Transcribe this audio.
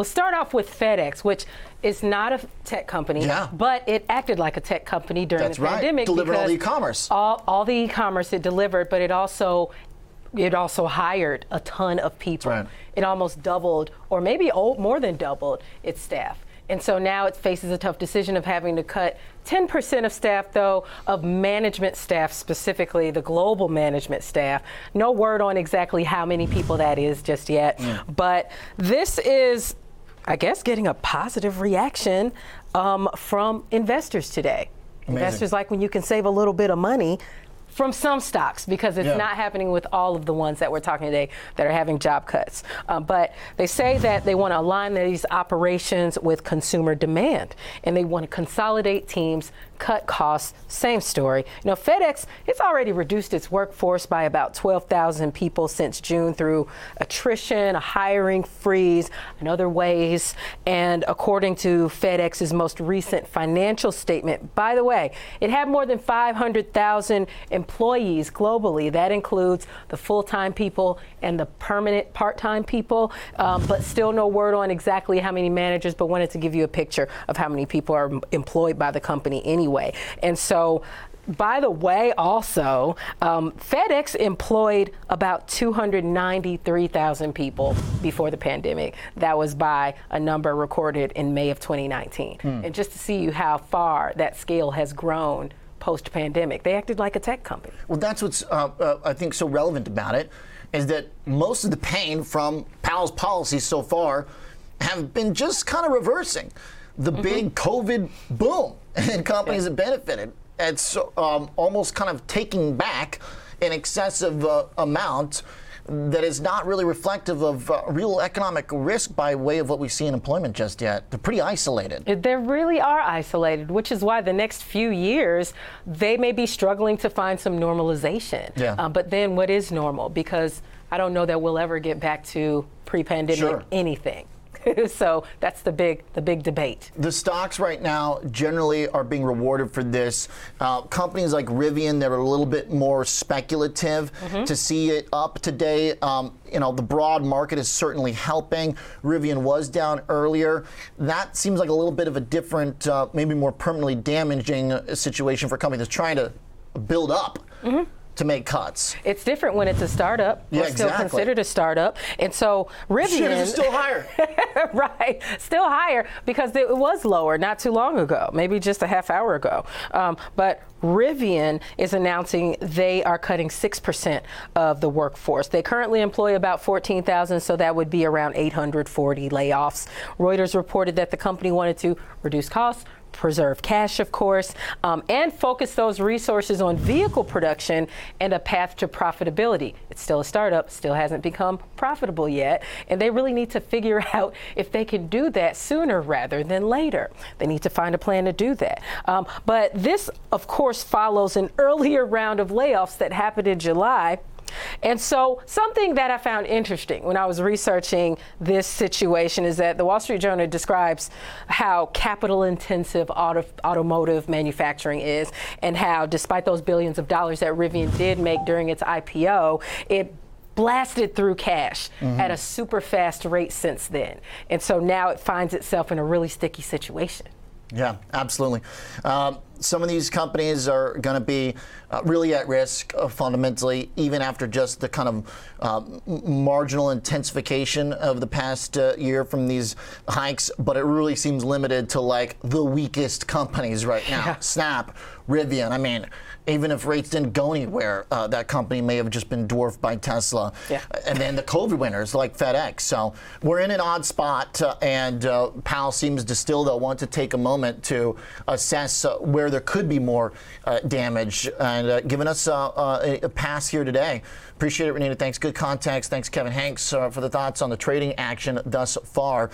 We'll start off with FedEx, which is not a tech company, Yeah. but it acted like a tech company during That's the right. pandemic. Delivered all the e-commerce. All, all the e-commerce it delivered, but it also it also hired a ton of people. right. It almost doubled, or maybe o- more than doubled, its staff. And so now it faces a tough decision of having to cut 10% of staff, though, of management staff, specifically the global management staff. No word on exactly how many people that is just yet. Mm. But this is, I guess, getting a positive reaction um, from investors today. Investors like when you can save a little bit of money from some stocks because it's Yeah. not happening with all of the ones that we're talking today that are having job cuts. Um, but they say that they want to align these operations with consumer demand and they want to consolidate teams, cut costs. Same story. You know, FedEx, it's already reduced its workforce by about 12,000 people since June through attrition, a hiring freeze, and other ways. And according to FedEx's most recent financial statement, by the way, it had more than 500,000 employees globally. That includes the full time people and the permanent part time people, um, but still no word on exactly how many managers, but wanted to give you a picture of how many people are employed by the company anyway. And so, by the way, also, um, FedEx employed about 293,000 people before the pandemic. That was by a number recorded in May of 2019. And just to see you how far that scale has grown post pandemic, they acted like a tech company. Well, that's what's uh, uh, I think so relevant about it is that most of the pain from Powell's policies so far have been just kind of reversing the big COVID boom and companies that benefited. It's um, almost kind of taking back an excessive uh, amount that is not really reflective of uh, real economic risk by way of what we see in employment just yet. They're pretty isolated. They really are isolated, which is why the next few years they may be struggling to find some normalization. Yeah. Uh, but then, what is normal? Because I don't know that we'll ever get back to pre-pandemic Sure. anything. so that's the big, the big debate. The stocks right now generally are being rewarded for this. Uh, companies like Rivian that are a little bit more speculative to see it up today. Um, you know, the broad market is certainly helping. Rivian was down earlier. That seems like a little bit of a different, uh, maybe more permanently damaging uh, situation for a company that's trying to build up to make cuts. It's different when it's a startup. Yeah, still exactly. considered a startup. And so Rivian Shares are still higher. right, still higher because it was lower not too long ago, maybe just a half hour ago. Um, but Rivian is announcing they are cutting 6% of the workforce. They currently employ about 14,000, so that would be around 840 layoffs. Reuters reported that the company wanted to reduce costs, preserve cash, of course, um, and focus those resources on vehicle production and a path to profitability. It's still a startup, still hasn't become profitable yet, and they really need to figure out if they can do that sooner rather than later. They need to find a plan to do that. Um, but this, of course, follows an earlier round of layoffs that happened in July. And so, something that I found interesting when I was researching this situation is that the Wall Street Journal describes how capital intensive auto, automotive manufacturing is, and how, despite those billions of dollars that Rivian did make during its IPO, it blasted through cash at a super fast rate since then. And so now it finds itself in a really sticky situation. Yeah, absolutely. Um, some of these companies are going to be uh, really at risk uh, fundamentally, even after just the kind of uh, marginal intensification of the past uh, year from these hikes. But it really seems limited to like the weakest companies right now. Snap, Rivian. I mean, even if rates didn't go anywhere, uh, that company may have just been dwarfed by Tesla. Yeah. And then the COVID winners like FedEx. So we're in an odd spot, uh, and uh, Powell seems to still, though, want to take a moment to assess uh, where there could be more uh, damage and uh, giving us uh, uh, a, a pass here today. Appreciate it, Renita. Thanks. Good context. Thanks, Kevin Hincks, uh, for the thoughts on the trading action thus far.